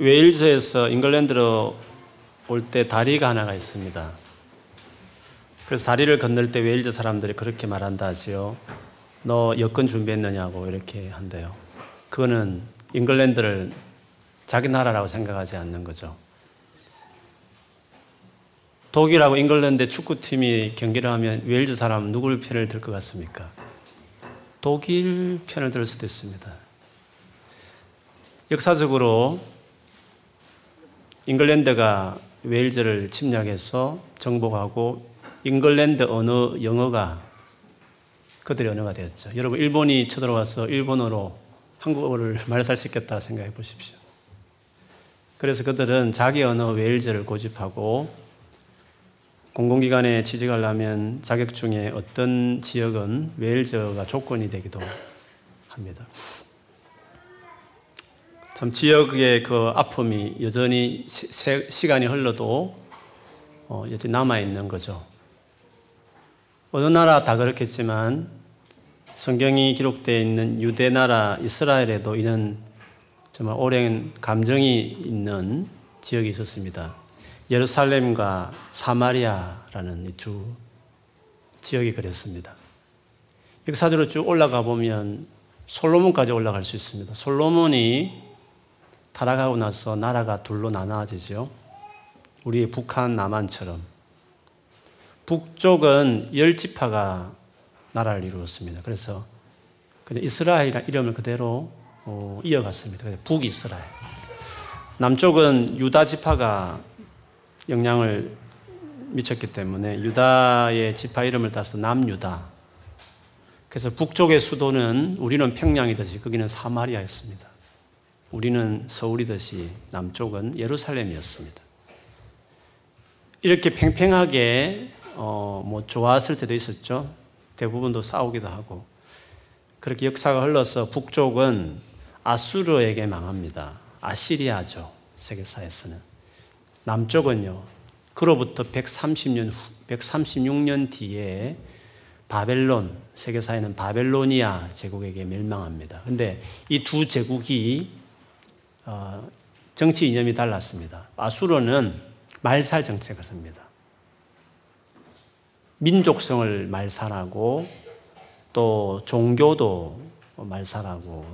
웨일즈에서 잉글랜드로 올 때 다리가 하나가 있습니다. 그래서 다리를 건널 때 웨일즈 사람들이 그렇게 말한다 하지요. 너 여권 준비했느냐고 이렇게 한대요. 그거는 잉글랜드를 자기 나라라고 생각하지 않는 거죠. 독일하고 잉글랜드 축구팀이 경기를 하면 웨일즈 사람 누굴 편을 들 것 같습니까? 독일 편을 들 수도 있습니다. 역사적으로 잉글랜드가 웨일즈를 침략해서 정복하고 잉글랜드 언어 영어가 그들의 언어가 되었죠. 여러분 일본이 쳐들어와서 일본어로 한국어를 말살시켰다 생각해 보십시오. 그래서 그들은 자기 언어 웨일즈를 고집하고 공공기관에 취직하려면 자격 중에 어떤 지역은 웨일즈가 조건이 되기도 합니다. 참 지역의 그 아픔이 여전히 시, 간이 흘러도 어, 여전히 남아 있는 거죠. 어느 나라 다 그렇겠지만 성경이 기록되어 있는 유대 나라 이스라엘에도 이런 정말 오랜 감정이 있는 지역이 있었습니다. 예루살렘과 사마리아라는 두 지역이 그랬습니다. 역사적으로 쭉 올라가 보면 솔로몬까지 올라갈 수 있습니다. 솔로몬이 타락하고 나서 나라가 둘로 나눠지죠. 우리 북한 남한처럼 북쪽은 열 지파가 나라를 이루었습니다. 그래서 이스라엘이라는 이름을 그대로 어, 이어갔습니다. 북이스라엘. 남쪽은 유다 지파가 영향을 미쳤기 때문에 유다의 지파 이름을 따서 남유다. 그래서 북쪽의 수도는 우리는 평양이듯이 거기는 사마리아였습니다. 우리는 서울이듯이 남쪽은 예루살렘이었습니다. 이렇게 팽팽하게 어, 뭐 좋았을 때도 있었죠. 대부분도 싸우기도 하고 그렇게 역사가 흘러서 북쪽은 아수르에게 망합니다. 아시리아죠. 세계사에서는. 남쪽은요. 그로부터 130년 136년 뒤에 바벨론 세계사에는 바벨로니아 제국에게 멸망합니다. 근데 이 두 제국이 어, 정치 이념이 달랐습니다. 아수르는 말살 정책을 씁니다. 민족성을 말살하고 또 종교도 말살하고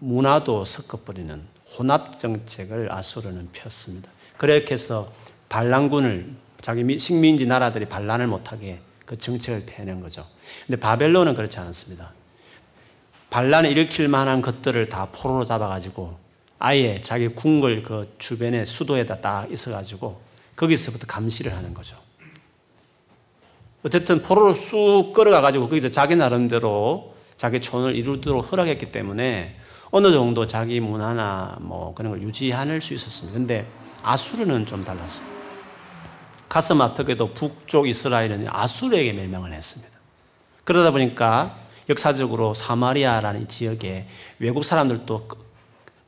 문화도 섞어버리는 혼합 정책을 아수르는 폈습니다. 그렇게 해서 반란군을 자기 식민지 나라들이 반란을 못하게 그 정책을 펴낸 거죠. 근데 바벨론은 그렇지 않습니다. 반란을 일으킬 만한 것들을 다 포로로 잡아가지고 아예 자기 궁궐 그 주변에 수도에다 딱 있어가지고 거기서부터 감시를 하는 거죠. 어쨌든 포로를 쑥 끌어가가지고 거기서 자기 나름대로 자기 촌을 이루도록 허락했기 때문에 어느 정도 자기 문화나 뭐 그런 걸 유지할 수 있었습니다. 근데 아수르는 좀 달랐습니다. 가슴 아프게도 북쪽 이스라엘은 아수르에게 멸망을 했습니다. 그러다 보니까 역사적으로 사마리아라는 지역에 외국 사람들도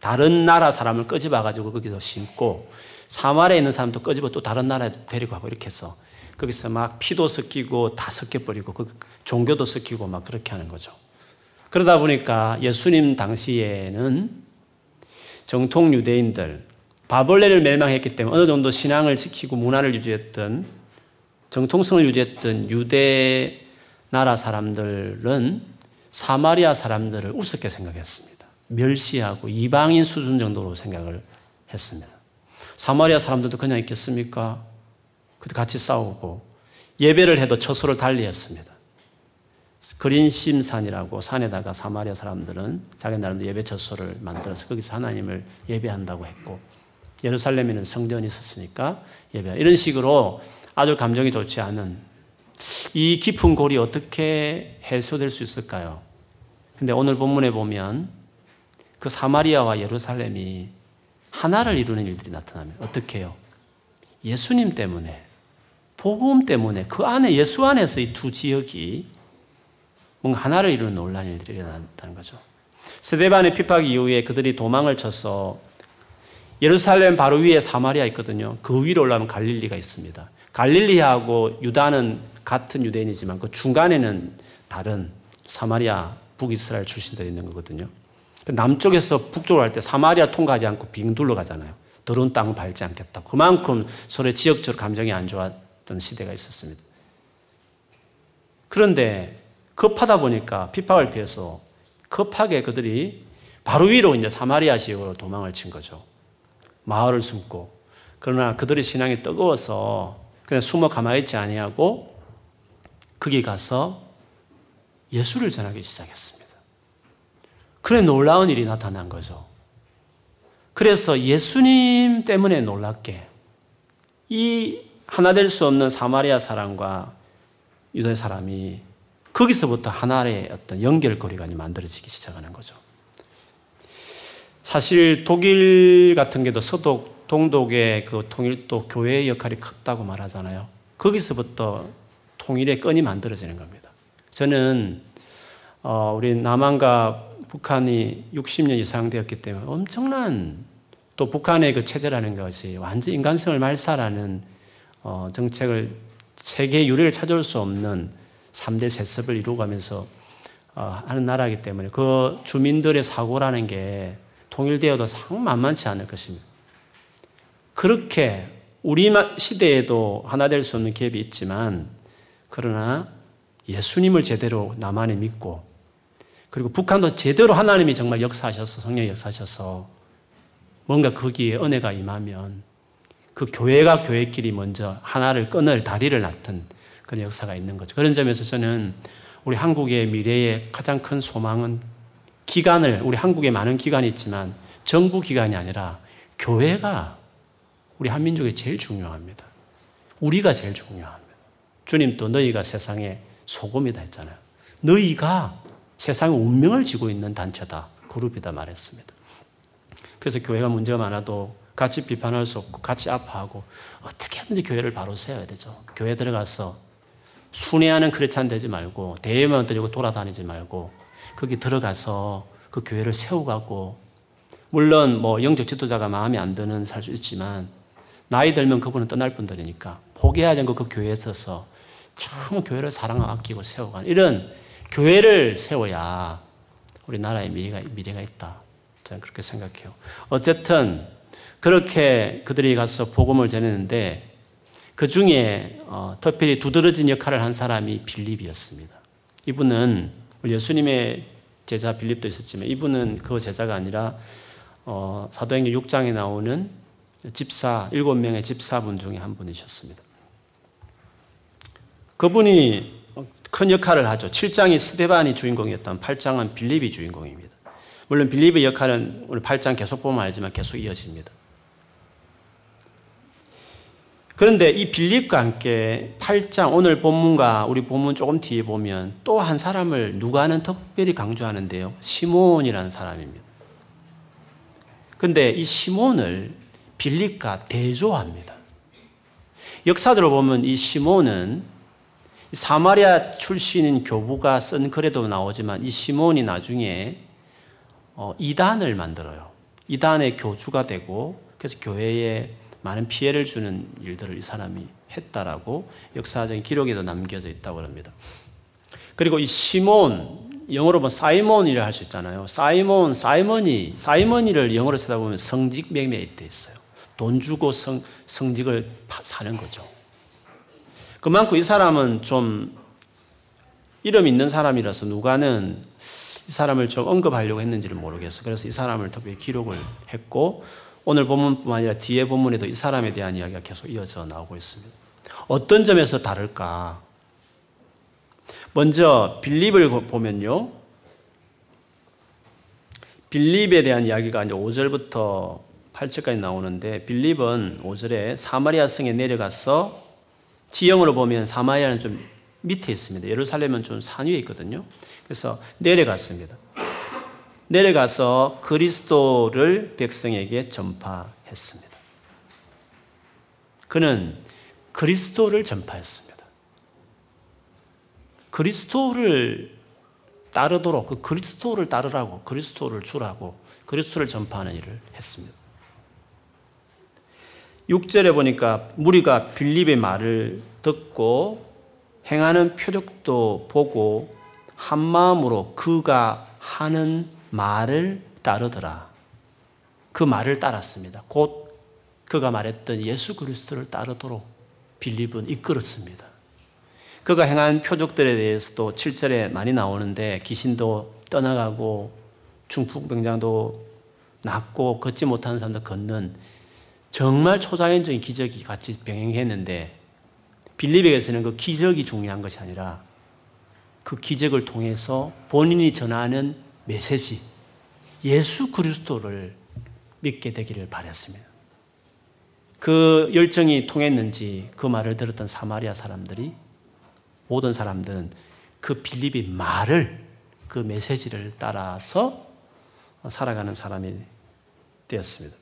다른 나라 사람을 끄집어 가지고 거기서 심고 사마리아에 있는 사람도 끄집어 또 다른 나라에 데리고 가고 이렇게 해서 거기서 막 피도 섞이고 다 섞여버리고 그 종교도 섞이고 막 그렇게 하는 거죠. 그러다 보니까 예수님 당시에는 정통 유대인들 바벌레를 멸망했기 때문에 어느 정도 신앙을 지키고 문화를 유지했던 정통성을 유지했던 유대 나라 사람들은 사마리아 사람들을 우습게 생각했습니다. 멸시하고 이방인 수준 정도로 생각을 했습니다. 사마리아 사람들도 그냥 있겠습니까? 그때 같이 싸우고 예배를 해도 처소를 달리했습니다. 그린심산이라고 산에다가 사마리아 사람들은 자기 나름대로 예배 처소를 만들어서 거기서 하나님을 예배한다고 했고 예루살렘에는 성전이 있었으니까 예배 이런 식으로 아주 감정이 좋지 않은 이 깊은 골이 어떻게 해소될 수 있을까요? 근데 오늘 본문에 보면 그 사마리아와 예루살렘이 하나를 이루는 일들이 나타나면 어떻게 해요? 예수님 때문에, 복음 때문에 그 안에 예수 안에서 이 두 지역이 뭔가 하나를 이루는 놀란 일들이 일어났다는 거죠. 스데반의 핍박 이후에 그들이 도망을 쳐서 예루살렘 바로 위에 사마리아 있거든요. 그 위로 올라가면 갈릴리가 있습니다. 갈릴리하고 유다는 같은 유대인이지만 그 중간에는 다른 사마리아 북이스라엘 출신들이 있는 거거든요. 그 남쪽에서 북쪽으로 갈 때 사마리아 통과하지 않고 빙 둘러 가잖아요. 더러운 땅을 밟지 않겠다. 그만큼 서로 지역적으로 감정이 안 좋았던 시대가 있었습니다. 그런데 급하다 보니까 핍박을 피해서 급하게 그들이 바로 위로 이제 사마리아 지역으로 도망을 친 거죠. 마을을 숨고. 그러나 그들의 신앙이 뜨거워서 그냥 숨어 가만히 있지 아니하고 거기 가서 예수를 전하기 시작했습니다. 그래 놀라운 일이 나타난 거죠. 그래서 예수님 때문에 놀랍게 이 하나 될 수 없는 사마리아 사람과 유대 사람이 거기서부터 하나의 어떤 연결고리가 만들어지기 시작하는 거죠. 사실 독일 같은 게도 서독, 동독의 그 통일도 교회의 역할이 컸다고 말하잖아요. 거기서부터 통일의 끈이 만들어지는 겁니다. 저는 어, 우리 남한과 북한이 60년 이상 되었기 때문에 엄청난 또 북한의 그 체제라는 것이 완전 인간성을 말살하는 어, 정책을 세계 유례를 찾을 수 없는 3대 세습을 이루어가면서 어, 하는 나라이기 때문에 그 주민들의 사고라는 게 통일되어도 상 만만치 않을 것입니다. 그렇게 우리 시대에도 하나 될 수 없는 갭이 있지만 그러나 예수님을 제대로 나만이 믿고 그리고 북한도 제대로 하나님이 정말 역사하셔서 성령 역사하셔서 뭔가 거기에 은혜가 임하면 그 교회가 교회끼리 먼저 하나를 끊을 다리를 놨던 그런 역사가 있는 거죠. 그런 점에서 저는 우리 한국의 미래의 가장 큰 소망은 기관을, 우리 한국에 많은 기관이 있지만 정부 기관이 아니라 교회가 우리 한민족에 제일 중요합니다. 우리가 제일 중요합니다. 주님도 너희가 세상의 소금이다 했잖아요. 너희가 세상의 운명을 지고 있는 단체다, 그룹이다 말했습니다. 그래서 교회가 문제가 많아도 같이 비판할 수 없고 같이 아파하고 어떻게 하든지 교회를 바로 세워야 되죠. 교회 들어가서 순회하는 크리스찬 되지 말고 대회만 들고 돌아다니지 말고 거기 들어가서 그 교회를 세우고 물론 뭐 영적 지도자가 마음에 안 드는 살 수 있지만 나이 들면 그분은 떠날 분들이니까 포기하지 않고 그 교회에 서서 참 교회를 사랑하고 아끼고 세워가는 이런 교회를 세워야 우리 나라의 미래가, 미래가 있다. 저는 그렇게 생각해요. 어쨌든 그렇게 그들이 가서 복음을 전했는데 그 중에 어, 특별히 두드러진 역할을 한 사람이 빌립이었습니다. 이분은 예수님의 제자 빌립도 있었지만 이분은 그 제자가 아니라 어, 사도행전 6장에 나오는 집사 일곱 명의 집사분 중에 한 분이셨습니다. 그분이 큰 역할을 하죠. 7장이 스데반이 주인공이었던 8장은 빌립이 주인공입니다. 물론 빌립의 역할은 오늘 8장 계속 보면 알지만 계속 이어집니다. 그런데 이 빌립과 함께 8장 오늘 본문과 우리 본문 조금 뒤에 보면 또 한 사람을 누가는 특별히 강조하는데요. 시몬이라는 사람입니다. 근데 이 시몬을 빌립과 대조합니다. 역사적으로 보면 이 시몬은 사마리아 출신인 교부가 쓴 글에도 나오지만 이 시몬이 나중에 어, 이단을 만들어요. 이단의 교주가 되고 그래서 교회에 많은 피해를 주는 일들을 이 사람이 했다라고 역사적인 기록에도 남겨져 있다고 합니다. 그리고 이 시몬 영어로 보면 사이몬이라 할 수 있잖아요. 사이몬, 사이먼이, 사이먼이를 영어로 찾아보면 성직 매매에 돼 있어요. 돈 주고 성, 성직을 사는 거죠. 그만큼 이 사람은 좀 이름 있는 사람이라서 누가는 이 사람을 좀 언급하려고 했는지를 모르겠어. 그래서 이 사람을 특별히 기록을 했고 오늘 본문뿐만 아니라 뒤에 본문에도 이 사람에 대한 이야기가 계속 이어져 나오고 있습니다. 어떤 점에서 다를까? 먼저 빌립을 보면요. 빌립에 대한 이야기가 이제 5절부터 8절까지 나오는데 빌립은 5절에 사마리아 성에 내려가서 지형으로 보면 사마리아는 좀 밑에 있습니다. 예루살렘은 좀 산 위에 있거든요. 그래서 내려갔습니다. 내려가서 그리스도를 백성에게 전파했습니다. 그는 그리스도를 전파했습니다. 그리스도를 따르도록 그 그리스도를 따르라고 그리스도를 주라고 그리스도를 전파하는 일을 했습니다. 6절에 보니까 무리가 빌립의 말을 듣고 행하는 표적도 보고 한 마음으로 그가 하는 말을 따르더라. 그 말을 따랐습니다. 곧 그가 말했던 예수 그리스도를 따르도록 빌립은 이끌었습니다. 그가 행한 표적들에 대해서도 7절에 많이 나오는데 귀신도 떠나가고 중풍병장도 낫고 걷지 못하는 사람도 걷는 정말 초자연적인 기적이 같이 병행했는데 빌립에게서는 그 기적이 중요한 것이 아니라 그 기적을 통해서 본인이 전하는 메시지 예수 그리스도를 믿게 되기를 바랬습니다. 그 열정이 통했는지 그 말을 들었던 사마리아 사람들이 모든 사람들은 그 빌립의 말을 그 메시지를 따라서 살아가는 사람이 되었습니다.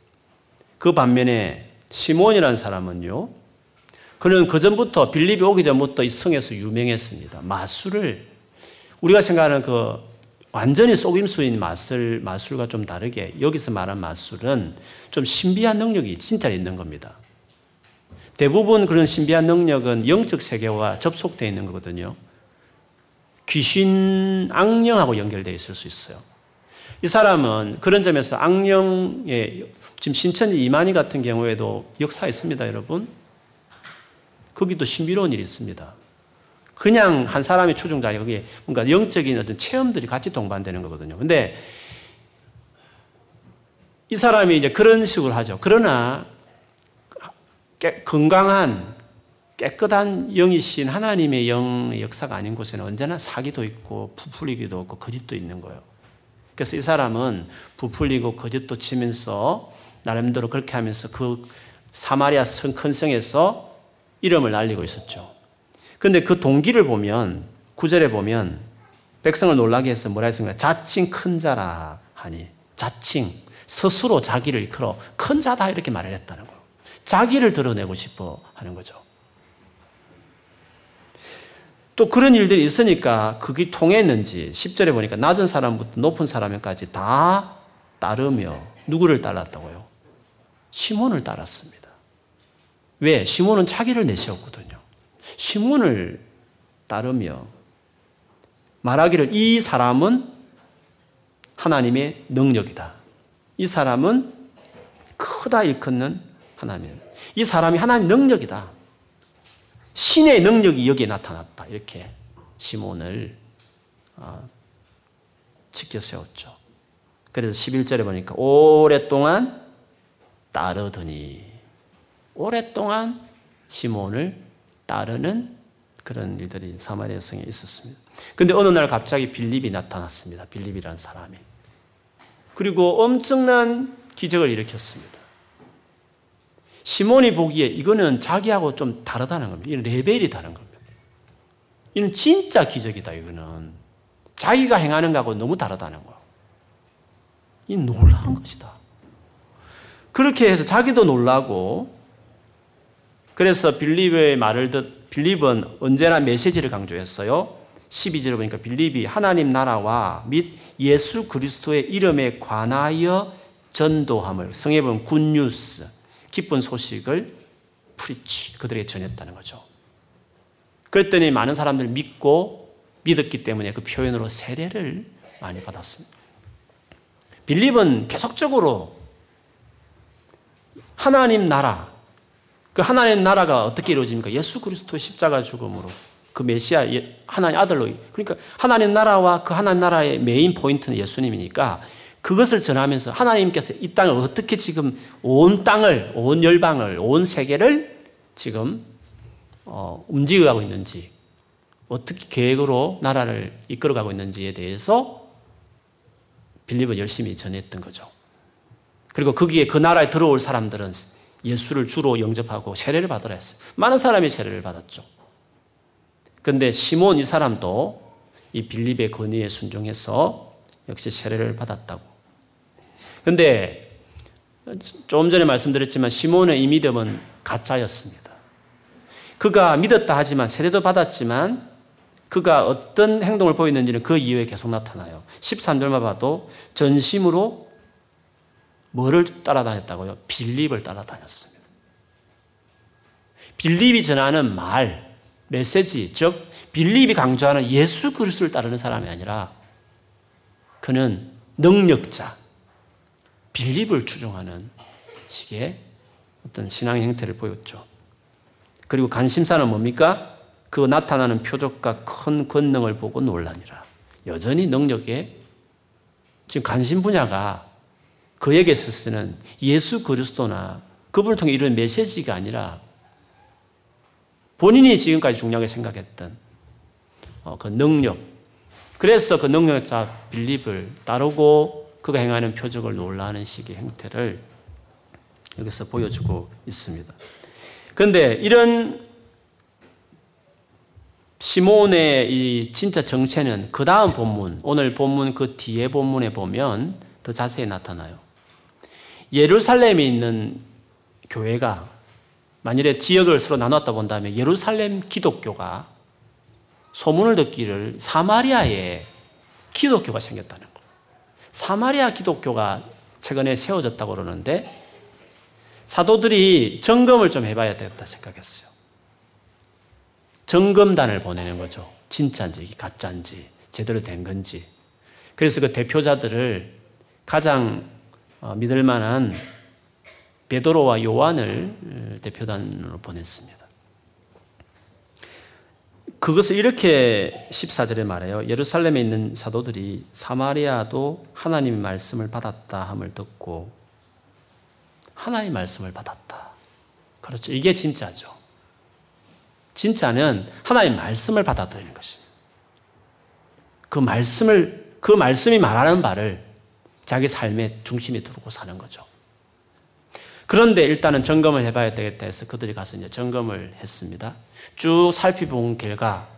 그 반면에 시몬이라는 사람은요, 그는 그 전부터 빌립이 오기 전부터 이 성에서 유명했습니다. 마술을 우리가 생각하는 그 완전히 속임수인 마술, 마술과 좀 다르게 여기서 말한 마술은 좀 신비한 능력이 진짜 있는 겁니다. 대부분 그런 신비한 능력은 영적 세계와 접속되어 있는 거거든요. 귀신, 악령하고 연결되어 있을 수 있어요. 이 사람은 그런 점에서 악령의 지금 신천지 이만희 같은 경우에도 역사 있습니다, 여러분. 거기도 신비로운 일이 있습니다. 그냥 한 사람이 추종자니 거기에 뭔가 영적인 어떤 체험들이 같이 동반되는 거거든요. 근데 이 사람이 이제 그런 식으로 하죠. 그러나 깨, 건강한 깨끗한 영이신 하나님의 영의 역사가 아닌 곳에는 언제나 사기도 있고 부풀리기도 있고 거짓도 있는 거예요. 그래서 이 사람은 부풀리고 거짓도 치면서 나름대로 그렇게 하면서 그 사마리아 성, 큰 성에서 이름을 날리고 있었죠. 그런데 그 동기를 보면 구절에 보면 백성을 놀라게 해서 뭐라 했습니까? 자칭 큰 자라 하니 자칭 스스로 자기를 이끌어 큰 자다 이렇게 말을 했다는 거예요. 자기를 드러내고 싶어 하는 거죠. 또 그런 일들이 있으니까 그게 통했는지 10절에 보니까 낮은 사람부터 높은 사람까지 다 따르며 누구를 따랐다고요? 시몬을 따랐습니다. 왜? 시몬은 자기를 내세웠거든요. 시몬을 따르며 말하기를 이 사람은 하나님의 능력이다. 이 사람은 크다 일컫는 하나님. 이 사람이 하나님 능력이다. 신의 능력이 여기에 나타났다. 이렇게 시몬을 어, 지켜 세웠죠. 그래서 11절에 보니까 오랫동안 따르더니 오랫동안 시몬을 따르는 그런 일들이 사마리아 성에 있었습니다. 근데 어느 날 갑자기 빌립이 나타났습니다. 빌립이라는 사람이. 그리고 엄청난 기적을 일으켰습니다. 시몬이 보기에 이거는 자기하고 좀 다르다는 겁니다. 이는 레벨이 다른 겁니다. 이는 진짜 기적이다, 이거는. 자기가 행하는 거하고 너무 다르다는 거 이 놀라운 것이다. 그렇게 해서 자기도 놀라고, 그래서 빌립의 말을 듣, 빌립은 언제나 메시지를 강조했어요. 12절에 보니까 빌립이 하나님 나라와 및 예수 그리스도의 이름에 관하여 전도함을 성에 보면 굿뉴스 기쁜 소식을 preach 그들에게 전했다는 거죠. 그랬더니 많은 사람들 믿고 믿었기 때문에 그 표현으로 세례를 많이 받았습니다. 빌립은 계속적으로 하나님 나라, 그 하나님 나라가 어떻게 이루어집니까? 예수 그리스도의 십자가 죽음으로 그 메시아 예, 하나님 아들로 그러니까 하나님 나라와 그 하나님 나라의 main point는 예수님이니까 그것을 전하면서 하나님께서 이 땅을 어떻게 지금 온 땅을, 온 열방을, 온 세계를 지금 어, 움직여가고 있는지, 어떻게 계획으로 나라를 이끌어가고 있는지에 대해서 빌립은 열심히 전했던 거죠. 그리고 거기에 그 나라에 들어올 사람들은 예수를 주로 영접하고 세례를 받으라 했어요. 많은 사람이 세례를 받았죠. 그런데 시몬 이 사람도 이 빌립의 건의에 순종해서 역시 세례를 받았다고 근데 좀 전에 말씀드렸지만 시몬의 이 믿음은 가짜였습니다. 그가 믿었다 하지만 세례도 받았지만 그가 어떤 행동을 보였는지는 그 이후에 계속 나타나요. 13절만 봐도 전심으로 뭐를 따라다녔다고요? 빌립을 따라다녔습니다. 빌립이 전하는 말, 메시지, 즉 빌립이 강조하는 예수 그리스도를 따르는 사람이 아니라 그는 능력자, 빌립을 추종하는 식의 어떤 신앙 형태를 보였죠. 그리고 관심사는 뭡니까? 그 나타나는 표적과 큰 권능을 보고 놀라니라. 여전히 능력에 지금 관심 분야가 그에게서 쓰는 예수 그리스도나 그분을 통해 이런 메시지가 아니라 본인이 지금까지 중요하게 생각했던 어, 그 능력. 그래서 그 능력자 빌립을 따르고 그가 행하는 표적을 놀라는 식의 형태를 여기서 보여주고 있습니다. 그런데 이런 시몬의 이 진짜 정체는 그 다음 본문, 오늘 본문 그 뒤에 본문에 보면 더 자세히 나타나요. 예루살렘에 있는 교회가 만일에 지역을 서로 나눴다 본다면 예루살렘 기독교가 소문을 듣기를 사마리아에 기독교가 생겼다는 거. 사마리아 기독교가 최근에 세워졌다고 그러는데 사도들이 점검을 좀 해봐야 되겠다 생각했어요. 점검단을 보내는 거죠. 진짜인지 가짜인지 제대로 된 건지. 그래서 그 대표자들을 가장 어, 믿을 만한 베드로와 요한을 어, 대표단으로 보냈습니다. 그것을 이렇게 14절에 말해요. 예루살렘에 있는 사도들이 사마리아도 하나님의 말씀을 받았다 함을 듣고 하나님의 말씀을 받았다. 그렇죠. 이게 진짜죠. 진짜는 하나의 말씀을 받아들이는 것입니다. 그 말씀을, 그 말씀이 말하는 바를 자기 삶의 중심에 두고 사는 거죠. 그런데 일단은 점검을 해봐야 되겠다 해서 그들이 가서 이제 점검을 했습니다. 쭉 살펴본 결과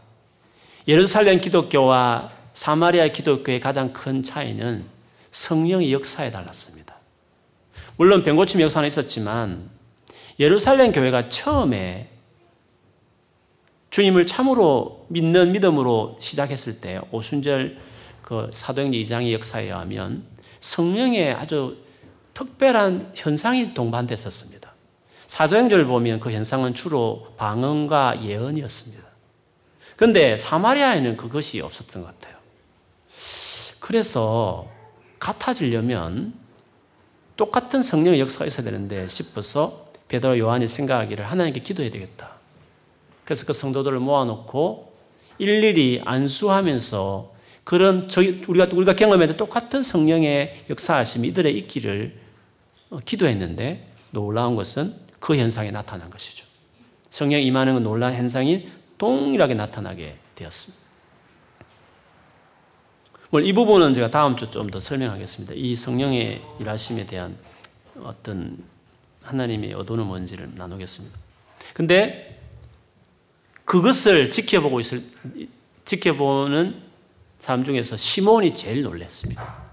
예루살렘 기독교와 사마리아 기독교의 가장 큰 차이는 성령의 역사에 달랐습니다. 물론 병고침 역사는 있었지만 예루살렘 교회가 처음에 주님을 참으로 믿는 믿음으로 시작했을 때 오순절 그 사도행전 2장의 역사에 의하면 성령의 아주 특별한 현상이 동반됐었습니다. 사도행전을 보면 그 현상은 주로 방언과 예언이었습니다. 그런데 사마리아에는 그것이 없었던 것 같아요. 그래서 같아지려면 똑같은 성령의 역사가 있어야 되는데 싶어서 베드로 요한이 생각하기를 하나님께 기도해야 되겠다. 그래서 그 성도들을 모아놓고 일일이 안수하면서 그런 저희 우리가 우리가 경험했던 똑같은 성령의 역사하심이 이들의 있기를 어, 기도했는데 놀라운 것은 그 현상이 나타난 것이죠. 성령 임하는 그 놀라운 현상이 동일하게 나타나게 되었습니다. 이 부분은 제가 다음 주 좀 더 설명하겠습니다. 이 성령의 일하심에 대한 어떤 하나님의 의도는 뭔지를 나누겠습니다. 근데 그것을 지켜보고 있을, 지켜보는 사람 중에서 시몬이 제일 놀랐습니다.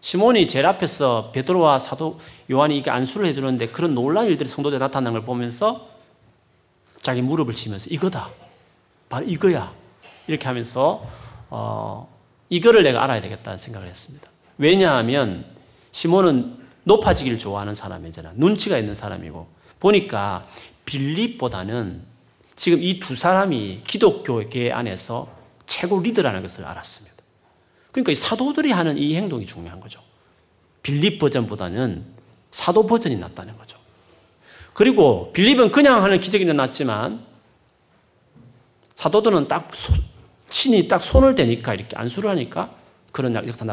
시몬이 제일 앞에서 베드로와 사도 요한이 이게 안수를 해주는데 그런 놀라운 일들이 성도들에 나타나는 걸 보면서 자기 무릎을 치면서 이거다. 바로 이거야. 이렇게 하면서 어, 이거를 내가 알아야 되겠다는 생각을 했습니다. 왜냐하면 시몬은 높아지기를 좋아하는 사람이잖아. 눈치가 있는 사람이고 보니까 빌립보다는 지금 이 두 사람이 기독교계 안에서 최고 리더라는 것을 알았습니다. 그러니까 이 사도들이 하는 이 행동이 중요한 거죠. 빌립 버전보다는 사도 버전이 낫다는 거죠. 그리고 빌립은 그냥 하는 기적이 낫지만 사도들은 딱 친히 딱 손을 대니까 이렇게 안수를 하니까 그런 역사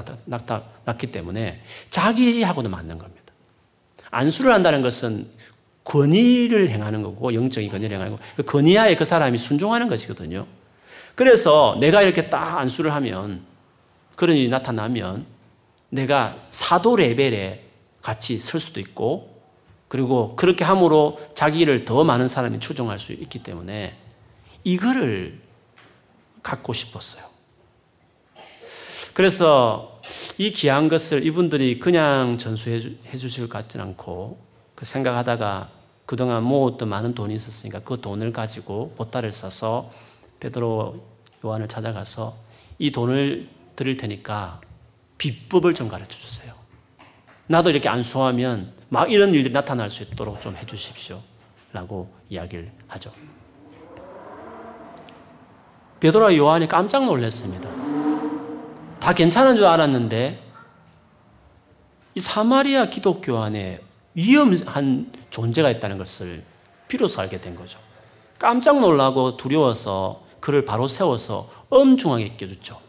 났기 때문에 자기하고도 맞는 겁니다. 안수를 한다는 것은 권위를 행하는 거고 영적인 권위를 행하는 거고 그 권위하에 그 사람이 순종하는 것이거든요. 그래서 내가 이렇게 딱 안수를 하면 그런 일이 나타나면 내가 사도 레벨에 같이 설 수도 있고 그리고 그렇게 함으로 자기를 더 많은 사람이 추종할 수 있기 때문에 이거를 갖고 싶었어요. 그래서 이 귀한 것을 이분들이 그냥 전수해 주실 것 같지는 않고 그 생각하다가 그동안 모았던 많은 돈이 있었으니까 그 돈을 가지고 보따를 싸서 베드로 요한을 찾아가서 이 돈을 드릴 테니까 비법을 좀 가르쳐 주세요. 나도 이렇게 안수하면 막 이런 일들이 나타날 수 있도록 좀 해 주십시오. 라고 이야기를 하죠. 베드로와 요한이 깜짝 놀랐습니다. 다 괜찮은 줄 알았는데 이 사마리아 기독교 안에 위험한 존재가 있다는 것을 비로소 알게 된 거죠. 깜짝 놀라고 두려워서 그를 바로 세워서 엄중하게 껴줬죠.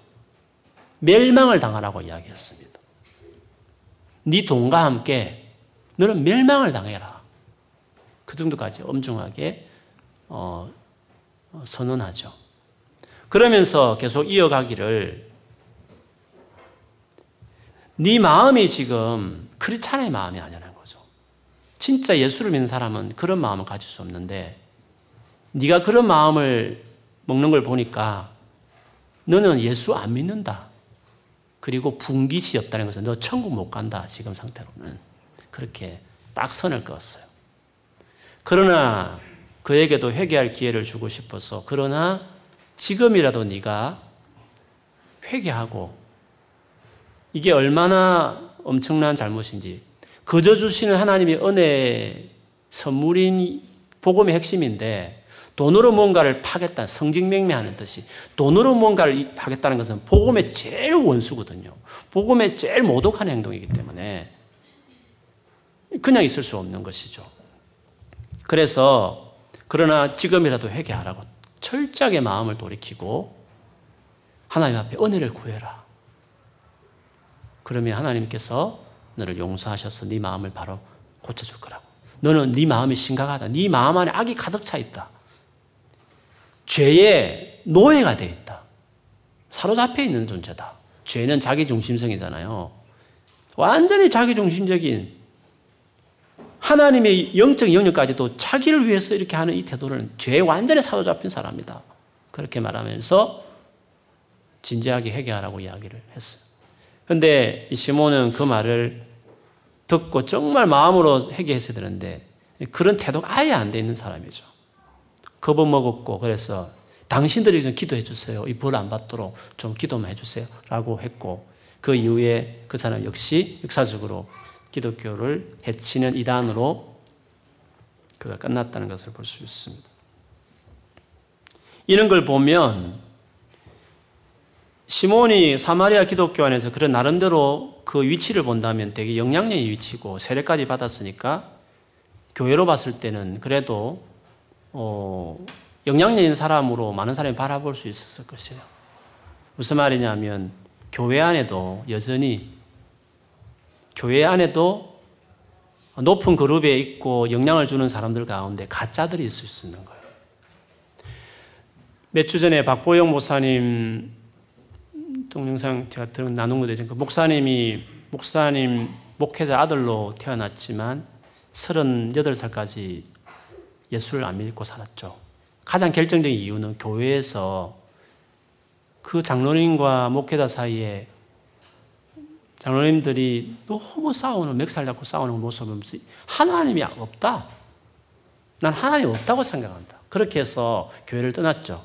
멸망을 당하라고 이야기했습니다. 네 돈과 함께 너는 멸망을 당해라. 그 정도까지 엄중하게 어, 어 선언하죠. 그러면서 계속 이어가기를 네 마음이 지금 크리스찬의 마음이 아니라는 거죠. 진짜 예수를 믿는 사람은 그런 마음을 가질 수 없는데 네가 그런 마음을 먹는 걸 보니까 너는 예수 안 믿는다. 그리고 분깃이 없다는 것은 너 천국 못 간다. 지금 상태로는. 그렇게 딱 선을 그었어요. 그러나 그에게도 회개할 기회를 주고 싶어서 그러나 지금이라도 네가 회개하고 이게 얼마나 엄청난 잘못인지 거저 주시는 하나님의 은혜 선물인 복음의 핵심인데 돈으로 뭔가를 파겠다 성직맹매하는 뜻이 돈으로 뭔가를 하겠다는 것은 복음의 제일 원수거든요. 복음의 제일 모독한 행동이기 때문에 그냥 있을 수 없는 것이죠. 그래서 그러나 지금이라도 회개하라고 철저하게 마음을 돌이키고 하나님 앞에 은혜를 구해라. 그러면 하나님께서 너를 용서하셔서 네 마음을 바로 고쳐줄 거라고. 너는 네 마음이 심각하다. 네 마음 안에 악이 가득 차 있다. 죄의 노예가 되어 있다. 사로잡혀 있는 존재다. 죄는 자기 중심성이잖아요. 완전히 자기 중심적인 하나님의 영적 영역까지도 자기를 위해서 이렇게 하는 이 태도는 죄에 완전히 사로잡힌 사람이다. 그렇게 말하면서 진지하게 회개하라고 이야기를 했어요. 그런데 시몬은 그 말을 듣고 정말 마음으로 회개했어야 되는데 그런 태도가 아예 안 돼 있는 사람이죠. 겁을 먹었고 그래서 당신들이 좀 기도해 주세요. 이 벌 안 받도록 좀 기도만 해 주세요. 라고 했고 그 이후에 그 사람 역시 역사적으로 기독교를 해치는 이단으로 그가 끝났다는 것을 볼 수 있습니다. 이런 걸 보면 시몬이 사마리아 기독교 안에서 그런 나름대로 그 위치를 본다면 되게 영향력의 위치고 세례까지 받았으니까 교회로 봤을 때는 그래도 어, 영향력 있는 사람으로 많은 사람이 바라볼 수 있었을 것이에요. 무슨 말이냐면 교회 안에도 여전히 교회 안에도 높은 그룹에 있고 영향을 주는 사람들 가운데 가짜들이 있을 수 있는 거예요. 몇 주 전에 박보영 목사님 동영상 제가 들은 나눈 거죠. 그 목사님이 목사님 목회자 아들로 태어났지만 38살까지 예수를 안 믿고 살았죠. 가장 결정적인 이유는 교회에서 그 장로님과 목회자 사이에 장로님들이 너무 싸우는, 멱살 잡고 싸우는 모습을 보면서 하나님이 없다. 난 하나님 없다고 생각한다. 그렇게 해서 교회를 떠났죠.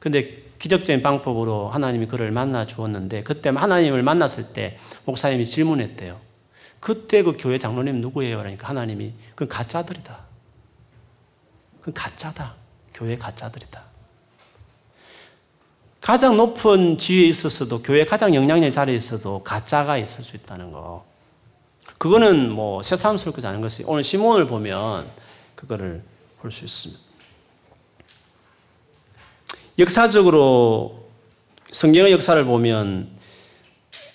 근데 기적적인 방법으로 하나님이 그를 만나 주었는데 그때 하나님을 만났을 때 목사님이 질문했대요. 그때 그 교회 장로님 누구예요? 그러니까 하나님이 그건 가짜들이다. 그건 가짜다. 교회 가짜들이다. 가장 높은 지위에 있었어도 교회 가장 영향력 자리에 있어도 가짜가 있을 수 있다는 거. 그거는 뭐 새삼스럽지 않은 것이 오늘 시몬을 보면 그거를 볼 수 있습니다. 역사적으로 성경의 역사를 보면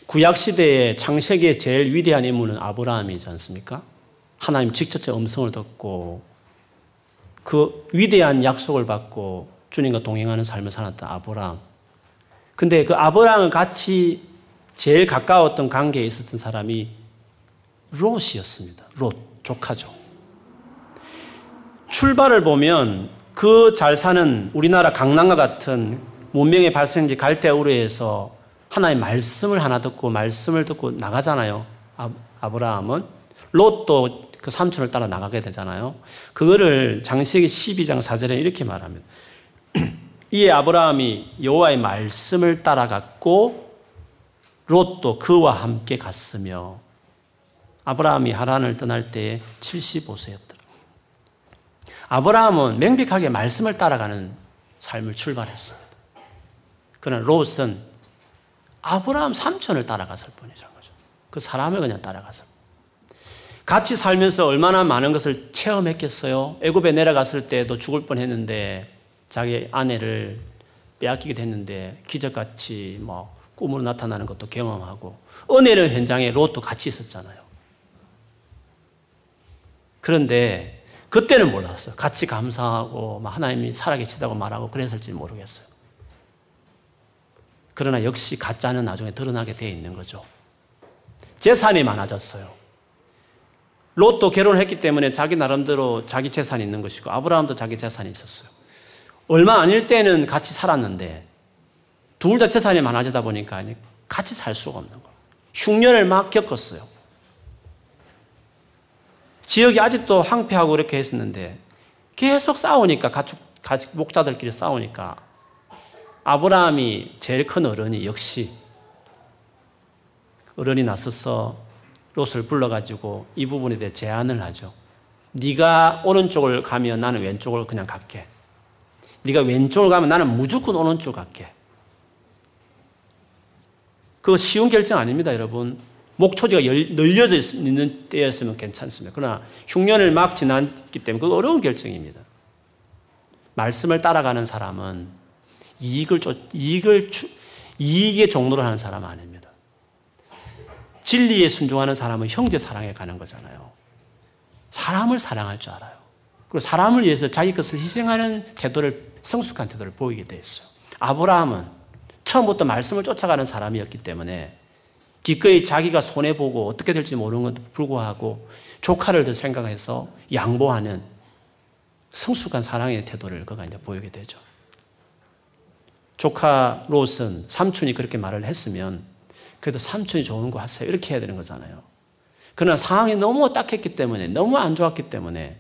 구약 시대에 창세기의 제일 위대한 인물은 아브라함이지 않습니까? 하나님 직접적 음성을 듣고 그 위대한 약속을 받고 주님과 동행하는 삶을 살았던 아브라함. 근데 그 아브라함을 같이 제일 가까웠던 관계에 있었던 사람이 롯이었습니다. 롯, 조카죠. 출발을 보면 그 잘 사는 우리나라 강남과 같은 문명의 발생지 갈대우르에서 하나의 말씀을 하나 듣고 말씀을 듣고 나가잖아요. 아, 아브라함은. 롯도 그 삼촌을 따라 나가게 되잖아요. 그거를 장세기 12장 4절에 이렇게 말합니다. 이에 아브라함이 여호와의 말씀을 따라갔고 롯도 그와 함께 갔으며 아브라함이 하란을 떠날 때에 75세였더라. 아브라함은 명백하게 말씀을 따라가는 삶을 출발했습니다. 그러나 롯은 아브라함 삼촌을 따라갔을 뿐이죠. 그 사람을 그냥 따라갔을 같이 살면서 얼마나 많은 것을 체험했겠어요? 애굽에 내려갔을 때도 죽을 뻔 했는데 자기 아내를 빼앗기게 됐는데 기적같이 뭐 꿈으로 나타나는 것도 경험하고 은혜의 현장에 롯도 같이 있었잖아요. 그런데 그때는 몰랐어요. 같이 감사하고 하나님이 살아계시다고 말하고 그랬을지 모르겠어요. 그러나 역시 가짜는 나중에 드러나게 되어 있는 거죠. 재산이 많아졌어요. 롯도 결혼했기 때문에 자기 나름대로 자기 재산이 있는 것이고 아브라함도 자기 재산이 있었어요. 얼마 아닐 때는 같이 살았는데 둘 다 재산이 많아지다 보니까 같이 살 수가 없는 거예요. 흉년을 막 겪었어요. 지역이 아직도 황폐하고 그렇게 했었는데 계속 싸우니까 가축, 가축 목자들끼리 싸우니까 아브라함이 제일 큰 어른이 역시 어른이 나서서 롯을 불러가지고 이 부분에 대해 제안을 하죠. 네가 오른쪽을 가면 나는 왼쪽을 그냥 갈게. 네가 왼쪽을 가면 나는 무조건 오른쪽 갈게. 그거 쉬운 결정 아닙니다, 여러분. 목초지가 늘려져 있는 때였으면 괜찮습니다. 그러나 흉년을 막 지났기 때문에 그 어려운 결정입니다. 말씀을 따라가는 사람은 이익을 이익을 이익의 종로를 하는 사람 아닙니다. 진리에 순종하는 사람은 형제 사랑에 가는 거잖아요. 사람을 사랑할 줄 알아요. 그리고 사람을 위해서 자기 것을 희생하는 태도를 성숙한 태도를 보이게 됐어요. 아브라함은 처음부터 말씀을 쫓아가는 사람이었기 때문에 기꺼이 자기가 손해 보고 어떻게 될지 모르는 것도 불구하고 조카를 더 생각해서 양보하는 성숙한 사랑의 태도를 그가 이제 보이게 되죠. 조카 롯은 삼촌이 그렇게 말을 했으면 그래도 삼촌이 좋은 거 하세요. 이렇게 해야 되는 거잖아요. 그러나 상황이 너무 딱했기 때문에, 너무 안 좋았기 때문에,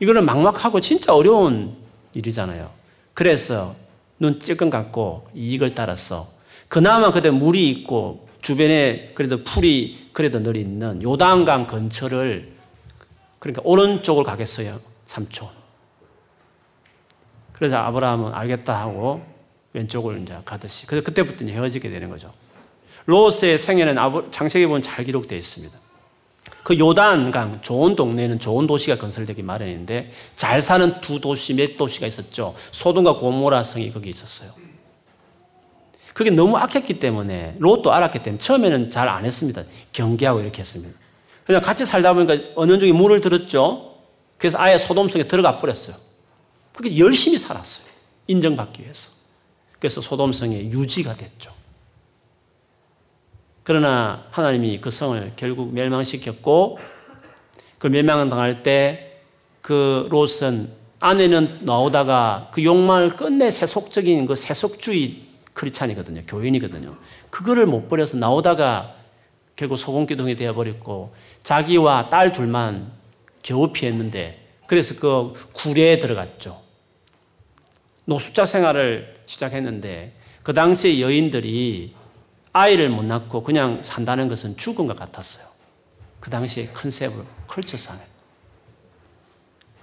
이거는 막막하고 진짜 어려운 일이잖아요. 그래서 눈 찔끔 감고 이익을 따라서 그나마 그때 물이 있고 주변에 그래도 풀이 그래도 늘 있는 요단강 근처를 그러니까 오른쪽을 가겠어요. 삼촌. 그래서 아브라함은 알겠다 하고 왼쪽을 이제 가듯이. 그래서 그때부터 헤어지게 되는 거죠. 로스의 생애는 장세기 보면 잘 기록되어 있습니다. 그 요단강 좋은 동네는 좋은 도시가 건설되기 마련인데 잘 사는 두 도시 몇 도시가 있었죠. 소돔과 고모라 성이 거기 있었어요. 그게 너무 악했기 때문에 롯도 알았기 때문에 처음에는 잘 안 했습니다. 경계하고 이렇게 했습니다. 그냥 같이 살다 보니까 어느 중에 물을 들었죠. 그래서 아예 소돔 속에 들어가 버렸어요. 그게 열심히 살았어요. 인정받기 위해서. 그래서 소돔성의 유지가 됐죠. 그러나 하나님이 그 성을 결국 멸망시켰고 그 멸망을 당할 때 그 롯은 아내는 나오다가 그 욕망을 끝내 세속적인 그 세속주의 크리찬이거든요. 교인이거든요. 그거를 못 버려서 나오다가 결국 소금기둥이 되어버렸고 자기와 딸 둘만 겨우 피했는데 그래서 그 구례에 들어갔죠. 노숙자 생활을 시작했는데 그 당시에 여인들이 아이를 못 낳고 그냥 산다는 것은 죽은 것 같았어요. 그 당시에 컨셉을 컬처상에.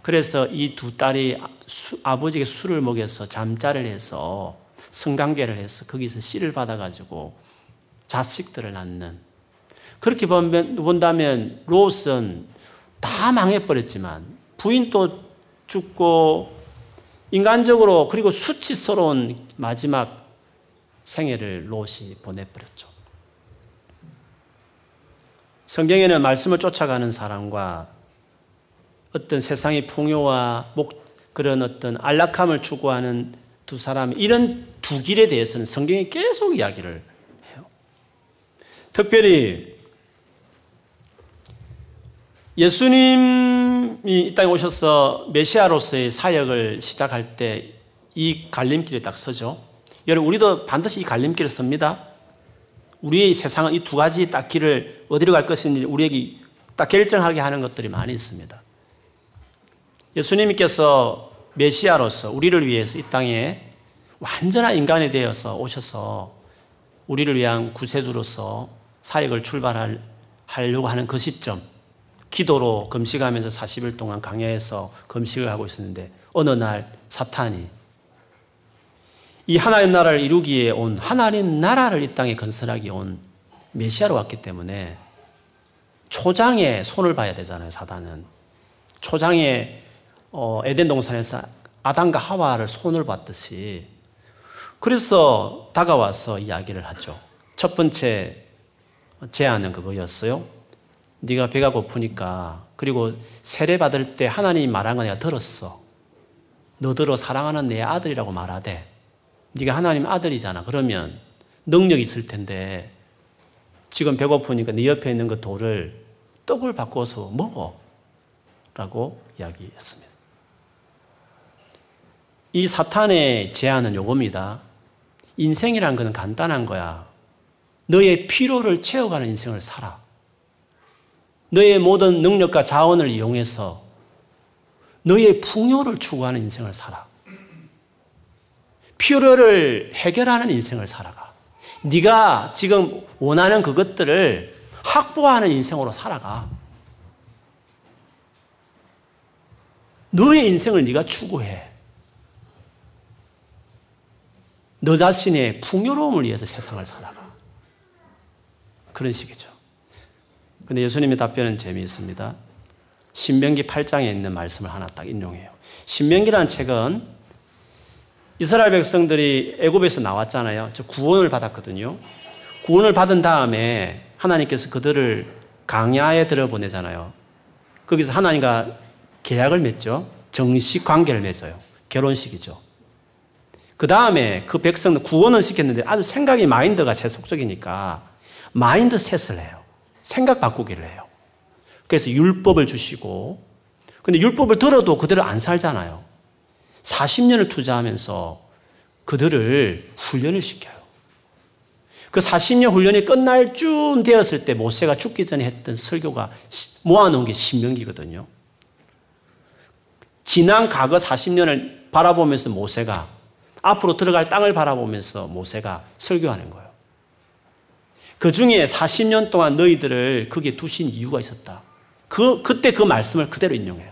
그래서 이 두 딸이 수, 아버지에게 술을 먹여서 잠자를 해서 성관계를 해서 거기서 씨를 받아가지고 자식들을 낳는 그렇게 본다면 롯은 다 망해버렸지만 부인도 죽고 인간적으로 그리고 수치스러운 마지막 생애를 롯이 보내버렸죠. 성경에는 말씀을 쫓아가는 사람과 어떤 세상의 풍요와 목, 그런 어떤 안락함을 추구하는 두 사람, 이런 두 길에 대해서는 성경이 계속 이야기를 해요. 특별히 예수님이 이 땅에 오셔서 메시아로서의 사역을 시작할 때 이 갈림길에 딱 서죠. 여러분, 우리도 반드시 이 갈림길을 섭니다. 우리의 세상은 이 두 가지 딱 길을 어디로 갈 것인지 우리에게 딱 결정하게 하는 것들이 많이 있습니다. 예수님께서 메시아로서 우리를 위해서 이 땅에 완전한 인간이 되어서 오셔서 우리를 위한 구세주로서 사역을 출발하려고 하는 그 시점, 기도로 금식하면서 40일 동안 강야에서 금식을 하고 있었는데 어느 날 사탄이 이 하나님 나라를 이루기에 온 하나님 나라를 이 땅에 건설하기 온 메시아로 왔기 때문에 초장에 손을 봐야 되잖아요, 사단은. 초장에 어, 에덴 동산에서 아담과 하와를 손을 봤듯이 그래서 다가와서 이야기를 하죠. 첫 번째 제안은 그거였어요. 네가 배가 고프니까 그리고 세례 받을 때 하나님 말한 거 내가 들었어. 너더러 사랑하는 내 아들이라고 말하되 네가 하나님 아들이잖아. 그러면 능력이 있을 텐데 지금 배고프니까 네 옆에 있는 그 돌을 떡을 바꿔서 먹어. 라고 이야기했습니다. 이 사탄의 제안은 요겁니다. 인생이란 것은 간단한 거야. 너의 피로를 채워가는 인생을 살아. 너의 모든 능력과 자원을 이용해서 너의 풍요를 추구하는 인생을 살아. 피로를 해결하는 인생을 살아가. 네가 지금 원하는 그것들을 확보하는 인생으로 살아가. 너의 인생을 네가 추구해. 너 자신의 풍요로움을 위해서 세상을 살아가. 그런 식이죠. 근데 예수님의 답변은 재미있습니다. 신명기 8장에 있는 말씀을 하나 딱 인용해요. 신명기라는 책은 이스라엘 백성들이 애굽에서 나왔잖아요. 저 구원을 받았거든요. 구원을 받은 다음에 하나님께서 그들을 강야에 들어보내잖아요. 거기서 하나님과 계약을 맺죠. 정식 관계를 맺어요. 결혼식이죠. 그 다음에 그 백성들 구원을 시켰는데 아주 생각이 마인드가 세속적이니까 마인드 셋을 해요. 생각 바꾸기를 해요. 그래서 율법을 주시고, 근데 율법을 들어도 그들을 안 살잖아요. 40년을 투자하면서 그들을 훈련을 시켜요. 그 40년 훈련이 끝날 쯤 되었을 때 모세가 죽기 전에 했던 설교가 모아놓은 게 신명기거든요. 지난 과거 40년을 바라보면서 모세가 앞으로 들어갈 땅을 바라보면서 모세가 설교하는 거예요. 그 중에 40년 동안 너희들을 거기에 두신 이유가 있었다. 그, 그때 그 말씀을 그대로 인용해요.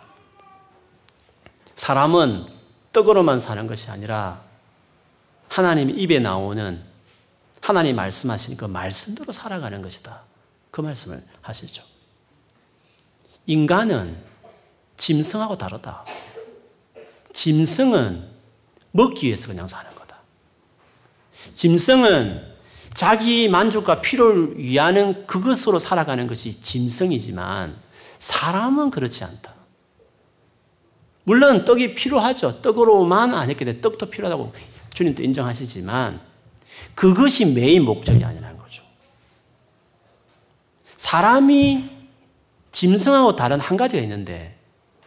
사람은 떡으로만 사는 것이 아니라 하나님 입에 나오는 하나님 말씀하신 그 말씀대로 살아가는 것이다. 그 말씀을 하시죠. 인간은 짐승하고 다르다. 짐승은 먹기 위해서 그냥 사는 거다. 짐승은 자기 만족과 필요를 위하는 그것으로 살아가는 것이 짐승이지만 사람은 그렇지 않다. 물론 떡이 필요하죠. 떡으로만 안 때문에 떡도 필요하다고 주님도 인정하시지만 그것이 메인 목적이 아니라는 거죠. 사람이 짐승하고 다른 한 가지가 있는데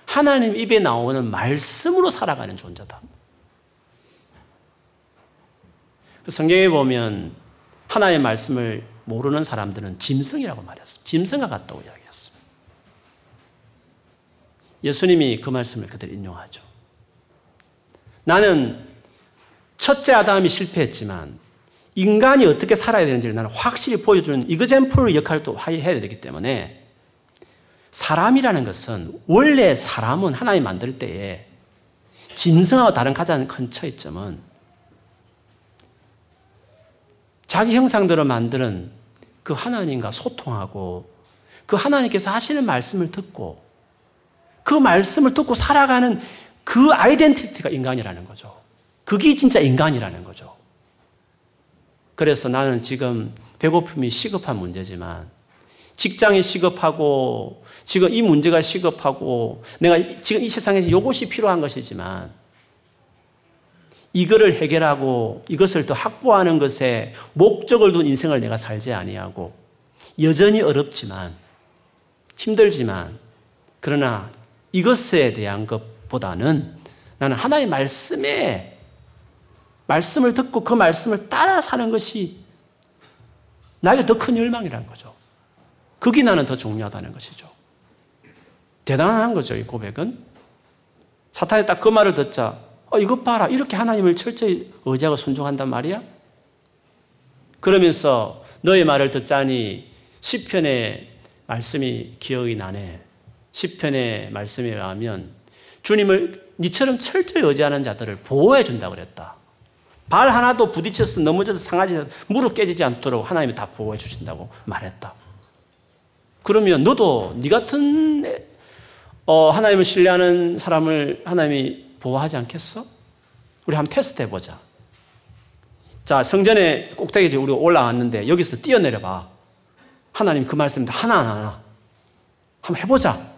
하나님 입에 나오는 말씀으로 살아가는 존재다. 성경에 보면 하나의 말씀을 모르는 사람들은 짐승이라고 말했습니다. 짐승과 같다고 이야기했습니다. 예수님이 그 말씀을 그대로 인용하죠. 나는 첫째 아담이 실패했지만 인간이 어떻게 살아야 되는지를 나는 확실히 보여주는 이그젠플 역할을 또 해야 되기 때문에 사람이라는 것은 원래 사람은 하나님 만들 때에 짐승하고 다른 가장 큰 차이점은 자기 형상대로 만드는 그 하나님과 소통하고 그 하나님께서 하시는 말씀을 듣고 그 말씀을 듣고 살아가는 그 아이덴티티가 인간이라는 거죠. 그게 진짜 인간이라는 거죠. 그래서 나는 지금 배고픔이 시급한 문제지만 직장이 시급하고 지금 이 문제가 시급하고 내가 지금 이 세상에서 이것이 필요한 것이지만 이거를 해결하고 이것을 또 확보하는 것에 목적을 둔 인생을 내가 살지 아니하고 여전히 어렵지만 힘들지만 그러나 이것에 대한 것보다는 나는 하나의 말씀에 말씀을 듣고 그 말씀을 따라 사는 것이 나에게 더 큰 열망이라는 거죠. 그게 나는 더 중요하다는 것이죠. 대단한 거죠, 이 고백은. 사탄이 딱 그 말을 듣자, 어, 이것 봐라. 이렇게 하나님을 철저히 의지하고 순종한단 말이야? 그러면서 너의 말을 듣자니 시편의 말씀이 기억이 나네. 시편의 말씀에 의하면 주님을 니처럼 철저히 의지하는 자들을 보호해 준다고 그랬다. 발 하나도 부딪혀서 넘어져서 상하지 무릎 깨지지 않도록 하나님이 다 보호해 주신다고 말했다. 그러면 너도 네 같은 어, 하나님을 신뢰하는 사람을 하나님이 보호하지 않겠어? 우리 한번 테스트 해보자. 자, 성전에 꼭대기에 우리 올라왔는데 여기서 뛰어내려 봐. 하나님 그 말씀 하나 하나 한번 해보자.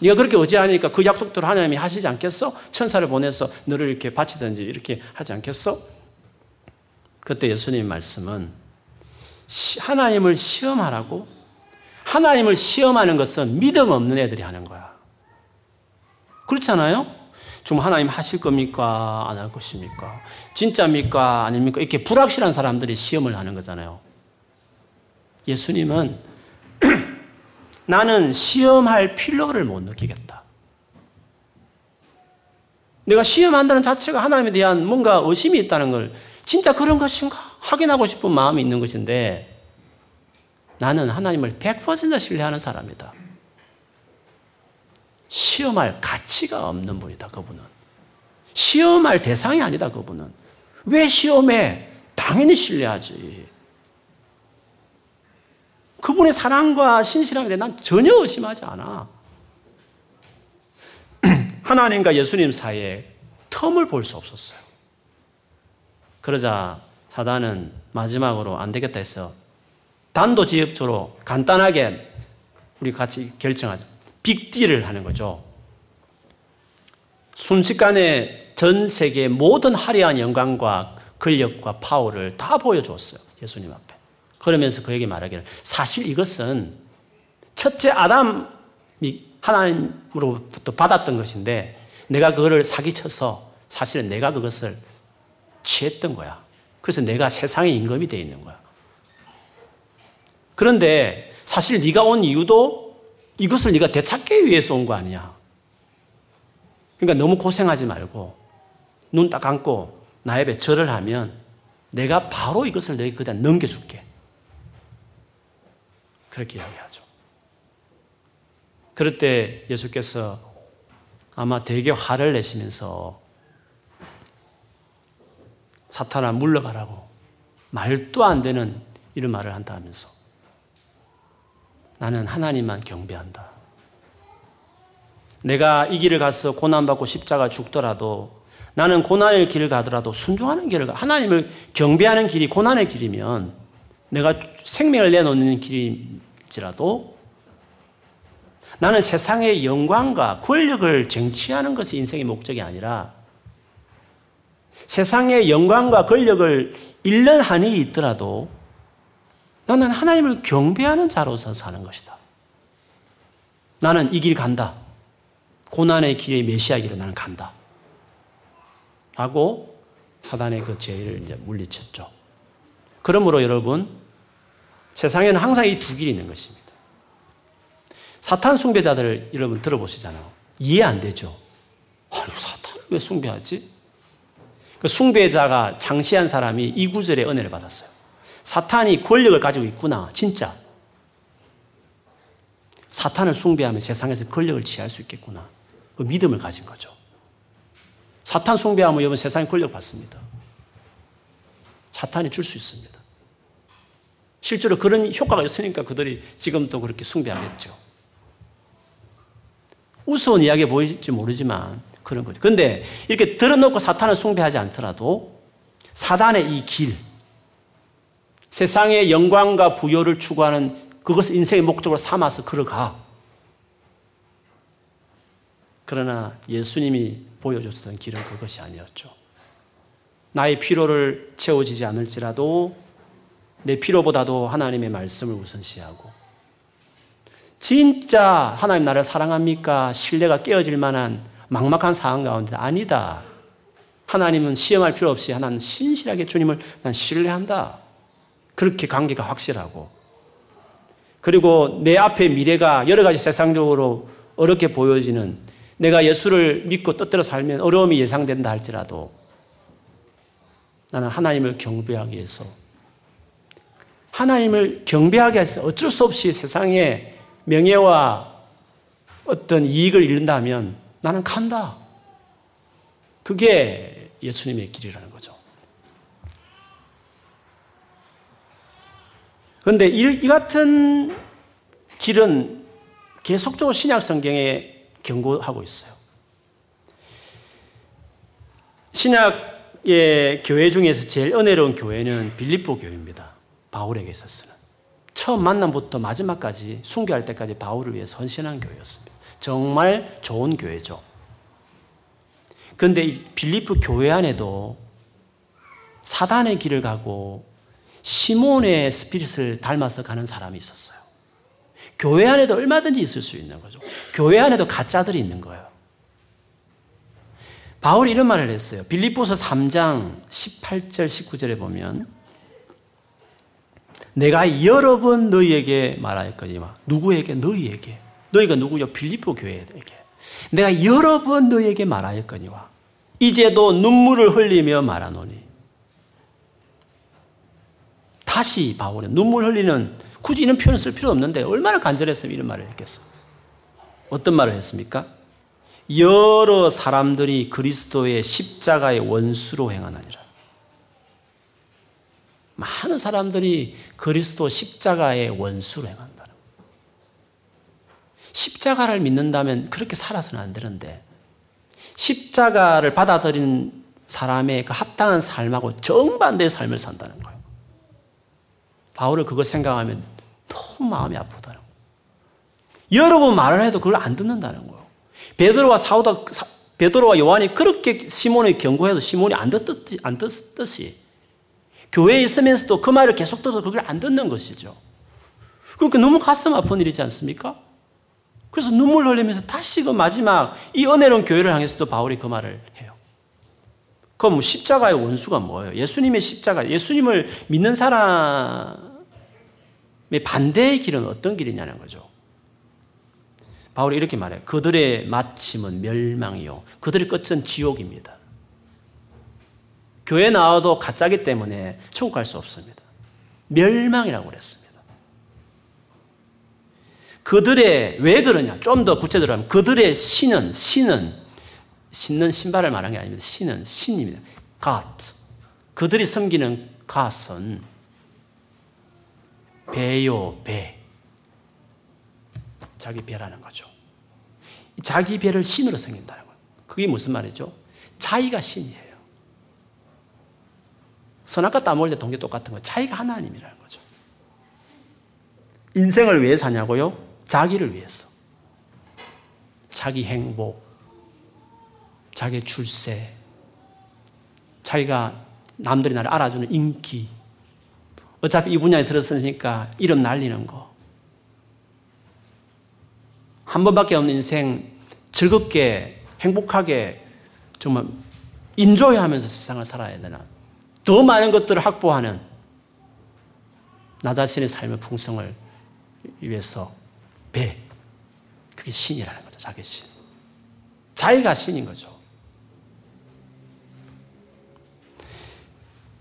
네가 그렇게 의지하니까 그 약속대로 하나님이 하시지 않겠어? 천사를 보내서 너를 이렇게 바치든지 이렇게 하지 않겠어? 그때 예수님 말씀은 하나님을 시험하라고 하나님을 시험하는 것은 믿음 없는 애들이 하는 거야. 그렇잖아요? 좀 하나님 하실 겁니까? 안 할 것입니까? 진짜입니까? 아닙니까? 이렇게 불확실한 사람들이 시험을 하는 거잖아요. 예수님은 나는 시험할 필요를 못 느끼겠다. 내가 시험한다는 자체가 하나님에 대한 뭔가 의심이 있다는 걸 진짜 그런 것인가 확인하고 싶은 마음이 있는 것인데 나는 하나님을 100% 신뢰하는 사람이다. 시험할 가치가 없는 분이다, 그분은. 시험할 대상이 아니다, 그분은. 왜 시험해? 당연히 신뢰하지. 그분의 사랑과 신실함에 대해 난 전혀 의심하지 않아. 하나님과 예수님 사이에 텀을 볼 수 없었어요. 그러자 사단은 마지막으로 안 되겠다 해서 단도직입적으로 간단하게 우리 같이 결정하자. 빅딜을 하는 거죠. 순식간에 전 세계 모든 화려한 영광과 권력과 파워를 다 보여줬어요. 예수님 앞에. 그러면서 그에게 말하기를 사실 이것은 첫째 아담이 하나님으로부터 받았던 것인데 내가 그거를 사기쳐서 사실은 내가 그것을 취했던 거야. 그래서 내가 세상의 임금이 되어 있는 거야. 그런데 사실 네가 온 이유도 이것을 네가 되찾기 위해서 온 거 아니야. 그러니까 너무 고생하지 말고 눈 딱 감고 배 절을 하면 내가 바로 이것을 너희 그다 넘겨줄게. 그렇게 이야기하죠. 그럴 때 예수께서 아마 되게 화를 내시면서 사탄아 물러가라고 말도 안 되는 이런 말을 한다 하면서 나는 하나님만 경배한다. 내가 이 길을 가서 고난받고 십자가 죽더라도 나는 고난의 길을 가더라도 순종하는 길을 가. 하나님을 경배하는 길이 고난의 길이면 내가 생명을 내놓는 길일지라도 나는 세상의 영광과 권력을 쟁취하는 것이 인생의 목적이 아니라 세상의 영광과 권력을 잃는 한이 있더라도 나는 하나님을 경배하는 자로서 사는 것이다. 나는 이 길 간다. 고난의 길의 메시아 길을 나는 간다. 라고 사단의 그 죄를 이제 물리쳤죠. 그러므로 여러분, 세상에는 항상 이 두 길이 있는 것입니다. 사탄 숭배자들 여러분 들어보시잖아요. 이해 안 되죠? 아니, 사탄을 왜 숭배하지? 그 숭배자가 장시한 사람이 이 구절에 은혜를 받았어요. 사탄이 권력을 가지고 있구나, 진짜. 사탄을 숭배하면 세상에서 권력을 취할 수 있겠구나. 그 믿음을 가진 거죠. 사탄 숭배하면 여러분 세상에 권력 받습니다. 사탄이 줄 수 있습니다. 실제로 그런 효과가 있으니까 그들이 지금도 그렇게 숭배하겠죠. 우스운 이야기 보일지 모르지만 그런 거죠. 근데 이렇게 들어놓고 사탄을 숭배하지 않더라도 사단의 이 길, 세상의 영광과 부여를 추구하는 그것을 인생의 목적으로 삼아서 걸어가. 그러나 예수님이 보여줬던 길은 그것이 아니었죠. 나의 피로를 채워지지 않을지라도 내 피로보다도 하나님의 말씀을 우선시하고 진짜 하나님 나를 사랑합니까? 신뢰가 깨어질 만한 막막한 상황 가운데 아니다. 하나님은 시험할 필요 없이 하나는 신실하게 주님을 난 신뢰한다. 그렇게 관계가 확실하고 그리고 내 앞에 미래가 여러 가지 세상적으로 어렵게 보여지는 내가 예수를 믿고 뜻대로 살면 어려움이 예상된다 할지라도 나는 하나님을 경배하기 위해서 하나님을 경배하게 해서 어쩔 수 없이 세상의 명예와 어떤 이익을 잃는다면 나는 간다. 그게 예수님의 길이라는 거죠. 그런데 이, 같은 길은 계속적으로 신약 성경에 경고하고 있어요. 신약의 교회 중에서 제일 은혜로운 교회는 빌립보 교회입니다. 바울에게 있어서는. 처음 만남부터 마지막까지 순교할 때까지 바울을 위해서 헌신한 교회였습니다. 정말 좋은 교회죠. 그런데 빌립보 교회 안에도 사단의 길을 가고 시몬의 스피릿을 닮아서 가는 사람이 있었어요. 교회 안에도 얼마든지 있을 수 있는 거죠. 교회 안에도 가짜들이 있는 거예요. 바울이 이런 말을 했어요. 빌립보서 3장 18절 19절에 보면 내가 여러 번 너희에게 말하였거니와 누구에게 너희에게 너희가 누구요? 빌립보 교회에게 내가 여러 번 너희에게 말하였거니와 이제도 눈물을 흘리며 말하노니 다시 바울은 눈물 흘리는 굳이 이런 표현을 쓸 필요 없는데 얼마나 간절했으면 이런 말을 했겠어. 어떤 말을 했습니까? 여러 사람들이 그리스도의 십자가의 원수로 행하느니라. 많은 사람들이 그리스도 십자가의 원수로 행한다는 십자가를 믿는다면 그렇게 살아서는 안 되는데 십자가를 받아들인 사람의 그 합당한 삶하고 정반대의 삶을 산다는 거예요. 바울을 그거 생각하면 너무 마음이 아프다는 거예요. 여러 번 말을 해도 그걸 안 듣는다는 거예요. 베드로와 사우다 베드로와 요한이 그렇게 시몬을 경고해도 시몬이 안 듣듯이 안 듣듯이 교회에 있으면서도 그 말을 계속 들어서 그걸 안 듣는 것이죠. 그러니까 너무 가슴 아픈 일이지 않습니까? 그래서 눈물 흘리면서 다시 그 마지막 이 은혜로운 교회를 향해서도 바울이 그 말을 해요. 그럼 뭐 십자가의 원수가 뭐예요? 예수님의 십자가, 예수님을 믿는 사람의 반대의 길은 어떤 길이냐는 거죠. 바울이 이렇게 말해요. 그들의 마침은 멸망이요. 그들의 끝은 지옥입니다. 교회 나와도 가짜기 때문에 천국 갈 수 없습니다. 멸망이라고 그랬습니다. 그들의 왜 그러냐? 좀 더 구체적으로 하면 그들의 신은 신은 신는 신발을 말한 게 아닙니다. 신은 신입니다. God. 그들이 섬기는 God은 배요 배. 자기 배라는 거죠. 자기 배를 신으로 섬긴다는 거예요. 그게 무슨 말이죠? 자기가 신이에요. 선악과 따먹을 때 동기 똑같은 거예요. 자기가 하나님이라는 거죠. 인생을 왜 사냐고요? 자기를 위해서. 자기 행복, 자기 출세, 자기가 남들이 나를 알아주는 인기, 어차피 이 분야에 들었으니까 이름 날리는 거, 한 번밖에 없는 인생 즐겁게 행복하게 정말 인조해 하면서 세상을 살아야 되나 더 많은 것들을 확보하는 나 자신의 삶의 풍성을 위해서 배 그게 신이라는 거죠 자기 신 자기가 신인 거죠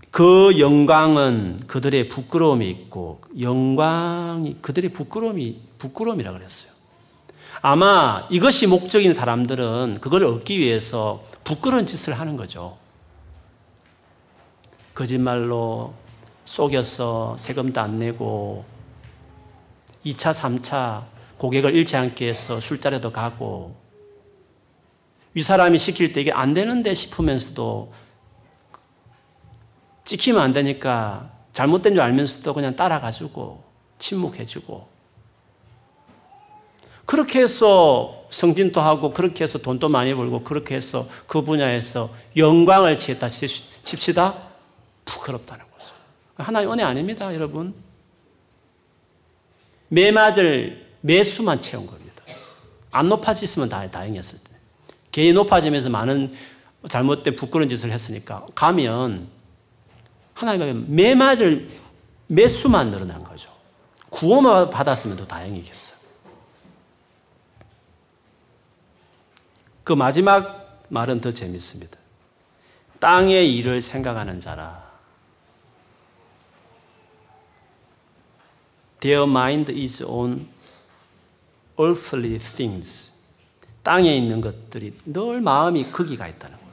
그 영광은 그들의 부끄러움이 있고 영광이 그들의 부끄러움이 부끄러움이라 그랬어요. 아마 이것이 목적인 사람들은 그걸 얻기 위해서 부끄러운 짓을 하는 거죠. 거짓말로 속여서 세금도 안 내고 2차, 3차 고객을 잃지 않게 해서 술자리도 가고 윗사람이 시킬 때 이게 안 되는데 싶으면서도 찍히면 안 되니까 잘못된 줄 알면서도 그냥 따라가지고 침묵해주고 그렇게 해서 성진도 하고 그렇게 해서 돈도 많이 벌고 그렇게 해서 그 분야에서 영광을 취했다 칩시다. 부끄럽다는 거죠. 하나의 은혜 아닙니다, 여러분. 매맞을 매수만 채운 겁니다. 안 높아졌으면 다, 다행이었을 때. 개인 높아지면서 많은 잘못된 부끄러운 짓을 했으니까 가면 하나님 매맞을 매수만 늘어난 거죠. 구원만 받았으면 더 다행이겠어요. 그 마지막 말은 더 재밌습니다. 땅의 일을 생각하는 자라. Their mind is on earthly things. 땅에 있는 것들이 늘 마음이 거기가 있다는 거예요.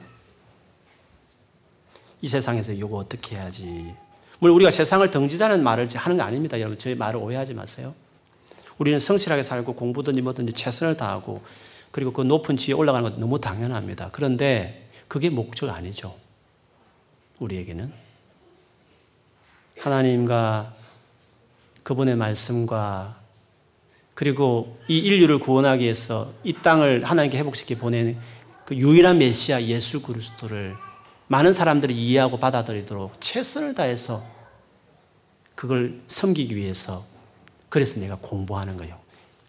이 세상에서 이거 어떻게 해야지. 물론 우리가 세상을 등지자는 말을 하는 거 아닙니다. 여러분, 저희 말을 오해하지 마세요. 우리는 성실하게 살고 공부든지 뭐든지 최선을 다하고 그리고 그 높은 지위에 올라가는 건 너무 당연합니다. 그런데 그게 목적 아니죠. 우리에게는. 하나님과 그분의 말씀과 그리고 이 인류를 구원하기 위해서 이 땅을 하나님께 회복시켜 보낸 그 유일한 메시아 예수 그리스도를 많은 사람들이 이해하고 받아들이도록 최선을 다해서 그걸 섬기기 위해서 그래서 내가 공부하는 거예요.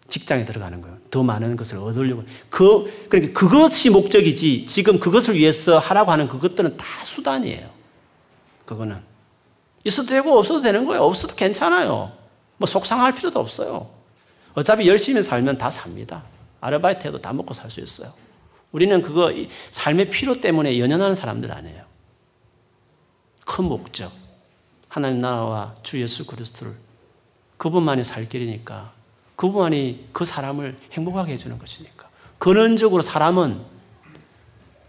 직장에 들어가는 거예요. 더 많은 것을 얻으려고. 그, 그러니까 그것이 목적이지 지금 그것을 위해서 하라고 하는 그것들은 다 수단이에요. 그거는. 있어도 되고 없어도 되는 거예요. 없어도 괜찮아요. 뭐 속상할 필요도 없어요. 어차피 열심히 살면 다 삽니다. 아르바이트 해도 다 먹고 살 수 있어요. 우리는 그거 삶의 필요 때문에 연연하는 사람들 아니에요. 큰 목적. 하나님 나라와 주 예수 그리스도를 그분만이 살 길이니까 그분만이 그 사람을 행복하게 해주는 것이니까. 근원적으로 사람은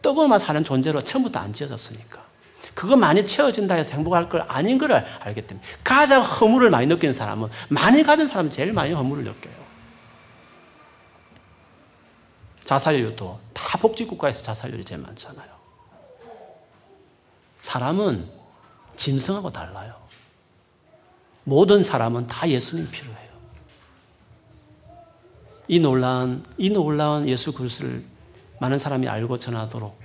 떡으로만 사는 존재로 처음부터 안 지어졌으니까. 그거 많이 채워진다 해서 행복할 걸 아닌 걸 알기 때문에 가장 허물을 많이 느끼는 사람은 많이 가진 사람은 제일 많이 허물을 느껴요. 자살률도 다 복지국가에서 자살률이 제일 많잖아요. 사람은 짐승하고 달라요. 모든 사람은 다 예수님 필요해요. 이 놀라운, 이 놀라운 예수 그리스도를 많은 사람이 알고 전하도록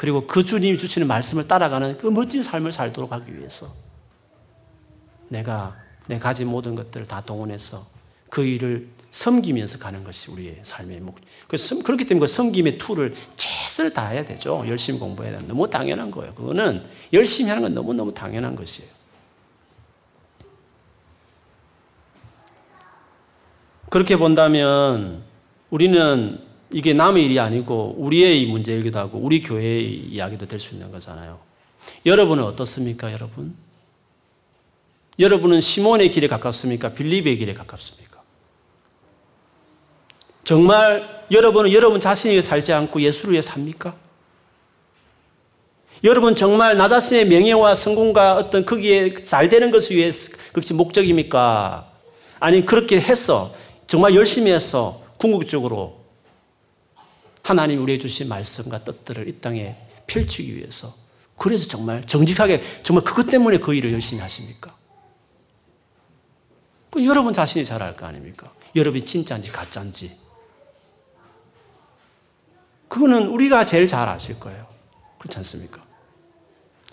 그리고 그 주님이 주시는 말씀을 따라가는 그 멋진 삶을 살도록 하기 위해서 내가 내 가진 모든 것들을 다 동원해서 그 일을 섬기면서 가는 것이 우리의 삶의 목. 그렇기 때문에 그 섬김의 툴을 최선을 다해야 되죠. 열심히 공부해야 돼. 너무 당연한 거예요. 그거는 열심히 하는 건 너무너무 당연한 것이에요. 그렇게 본다면 우리는 이게 남의 일이 아니고 우리의 문제이기도 하고 우리 교회의 이야기도 될 수 있는 거잖아요. 여러분은 어떻습니까, 여러분? 여러분은 시몬의 길에 가깝습니까? 빌립의 길에 가깝습니까? 정말 여러분은 여러분 자신에게 살지 않고 예수를 위해 삽니까? 여러분 정말 나 자신의 명예와 성공과 어떤 거기에 잘 되는 것을 위해 그것이 목적입니까? 아니 그렇게 해서 정말 열심히 해서 궁극적으로 하나님 우리에게 주신 말씀과 뜻들을 이 땅에 펼치기 위해서 그래서 정말 정직하게 정말 그것 때문에 그 일을 열심히 하십니까? 여러분 자신이 잘 알 거 아닙니까? 여러분이 진짜인지 가짜인지. 그거는 우리가 제일 잘 아실 거예요. 그렇지 않습니까?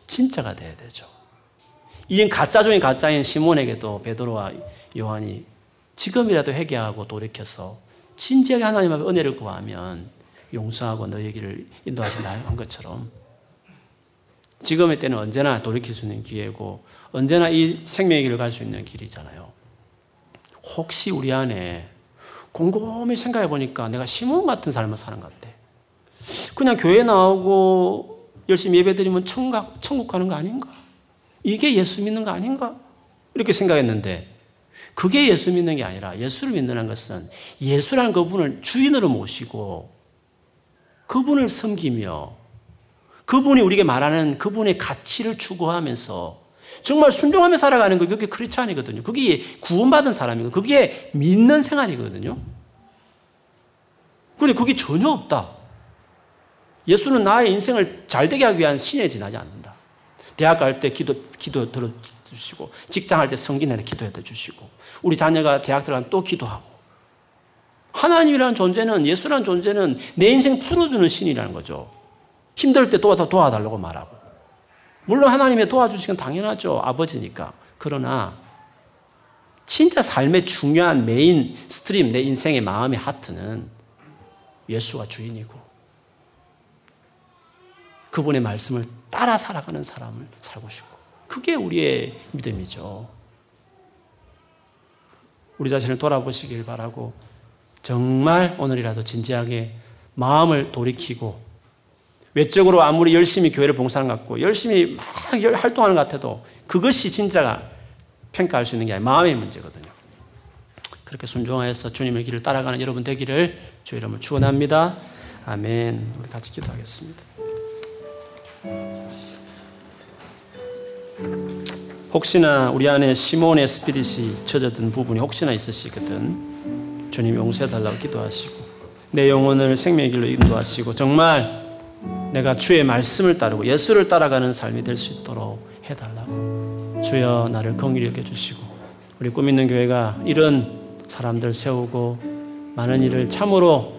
진짜가 돼야 되죠. 이인 가짜 중에 가짜인 시몬에게도 베드로와 요한이 지금이라도 회개하고 돌이켜서 진지하게 하나님 앞에 은혜를 구하면 용서하고 너의 길을 인도하신다 한 것처럼 지금의 때는 언제나 돌이킬 수 있는 기회고 언제나 이 생명의 길을 갈 수 있는 길이잖아요. 혹시 우리 안에 곰곰이 생각해 보니까 내가 시몬 같은 삶을 사는 것 같아. 그냥 교회 나오고 열심히 예배 드리면 천국, 천국 가는 거 아닌가? 이게 예수 믿는 거 아닌가? 이렇게 생각했는데 그게 예수 믿는 게 아니라 예수를 믿는 것은 예수라는 그분을 주인으로 모시고 그분을 섬기며 그분이 우리에게 말하는 그분의 가치를 추구하면서 정말 순종하며 살아가는 거 그게 크리스찬이거든요. 그게 구원받은 사람이고 그게 믿는 생활이거든요. 그런데 그게 전혀 없다. 예수는 나의 인생을 잘되게 하기 위한 신에 지나지 않는다. 대학 갈 때 기도, 기도 들어주시고, 직장 할 때 성gin할 때 기도해 주시고, 우리 자녀가 대학 들어가면 또 기도하고, 하나님이라는 존재는 예수라는 존재는 내 인생 풀어주는 신이라는 거죠. 힘들 때 도와, 도와달라고 말하고. 물론 하나님이 도와주시건 당연하죠. 아버지니까. 그러나 진짜 삶의 중요한 mainstream, 내 인생의 마음의 heart는 예수가 주인이고 그분의 말씀을 따라 살아가는 사람을 살고 싶고 그게 우리의 믿음이죠. 우리 자신을 돌아보시길 바라고 정말 오늘이라도 진지하게 마음을 돌이키고 외적으로 아무리 열심히 교회를 봉사하는 것 같고 열심히 막 활동하는 것 같아도 그것이 진짜가 평가할 수 있는 게 아니라 마음의 문제거든요. 그렇게 순종하여서 주님의 길을 따라가는 여러분 되기를 주 이름을 축원합니다. 아멘. 우리 같이 기도하겠습니다. 혹시나 우리 안에 시몬의 스피릿이 젖어든 부분이 혹시나 있으시거든 주님 용서해 달라고 기도하시고 내 영혼을 생명의 길로 인도하시고 정말 내가 주의 말씀을 따르고 예수를 따라가는 삶이 될 수 있도록 해달라고 주여 나를 긍휼히 여겨주시고 우리 꿈 있는 교회가 이런 사람들 세우고 많은 일을 참으로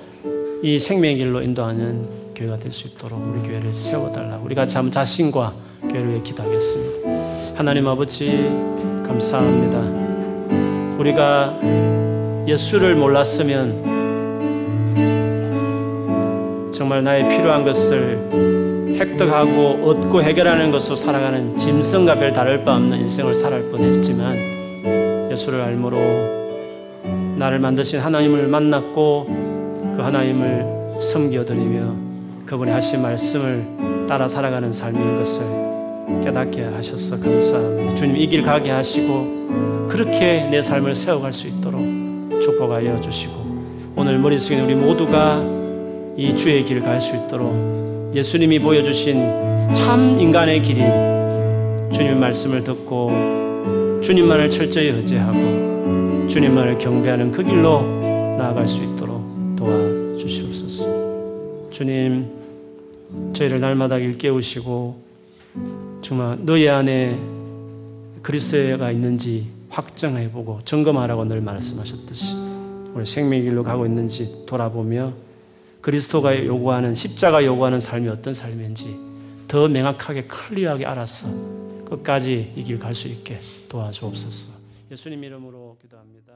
이 생명의 길로 인도하는 교회가 될 수 있도록 우리 교회를 세워달라고 우리가 참 자신과 교회를 위해 기도하겠습니다. 하나님 아버지 감사합니다. 우리가 예수를 몰랐으면 정말 나의 필요한 것을 획득하고 얻고 해결하는 것으로 살아가는 짐승과 별 다를 바 없는 인생을 살아갈 뻔했지만 예수를 알므로 나를 만드신 하나님을 만났고 그 하나님을 섬겨드리며 그분의 하신 말씀을 따라 살아가는 삶인 것을 깨닫게 하셔서 감사합니다. 주님 이 길 가게 하시고 그렇게 내 삶을 세워갈 수 있도록 축복하여 주시고 오늘 머릿속에 우리 모두가 이 주의 길을 갈 수 있도록 예수님이 보여주신 참 인간의 길인 주님의 말씀을 듣고 주님만을 철저히 의지하고 주님만을 경배하는 그 길로 나아갈 수 있도록 도와주시옵소서. 주님, 저희를 날마다 일 깨우시고 정말 너희 안에 그리스도가 있는지 확정해보고 점검하라고 늘 말씀하셨듯이 우리 생명의 길로 가고 있는지 돌아보며 그리스도가 요구하는 십자가 요구하는 삶이 어떤 삶인지 더 명확하게 클리어하게 알아서 끝까지 이 길 갈 수 있게 도와주옵소서. 예수님 이름으로 기도합니다.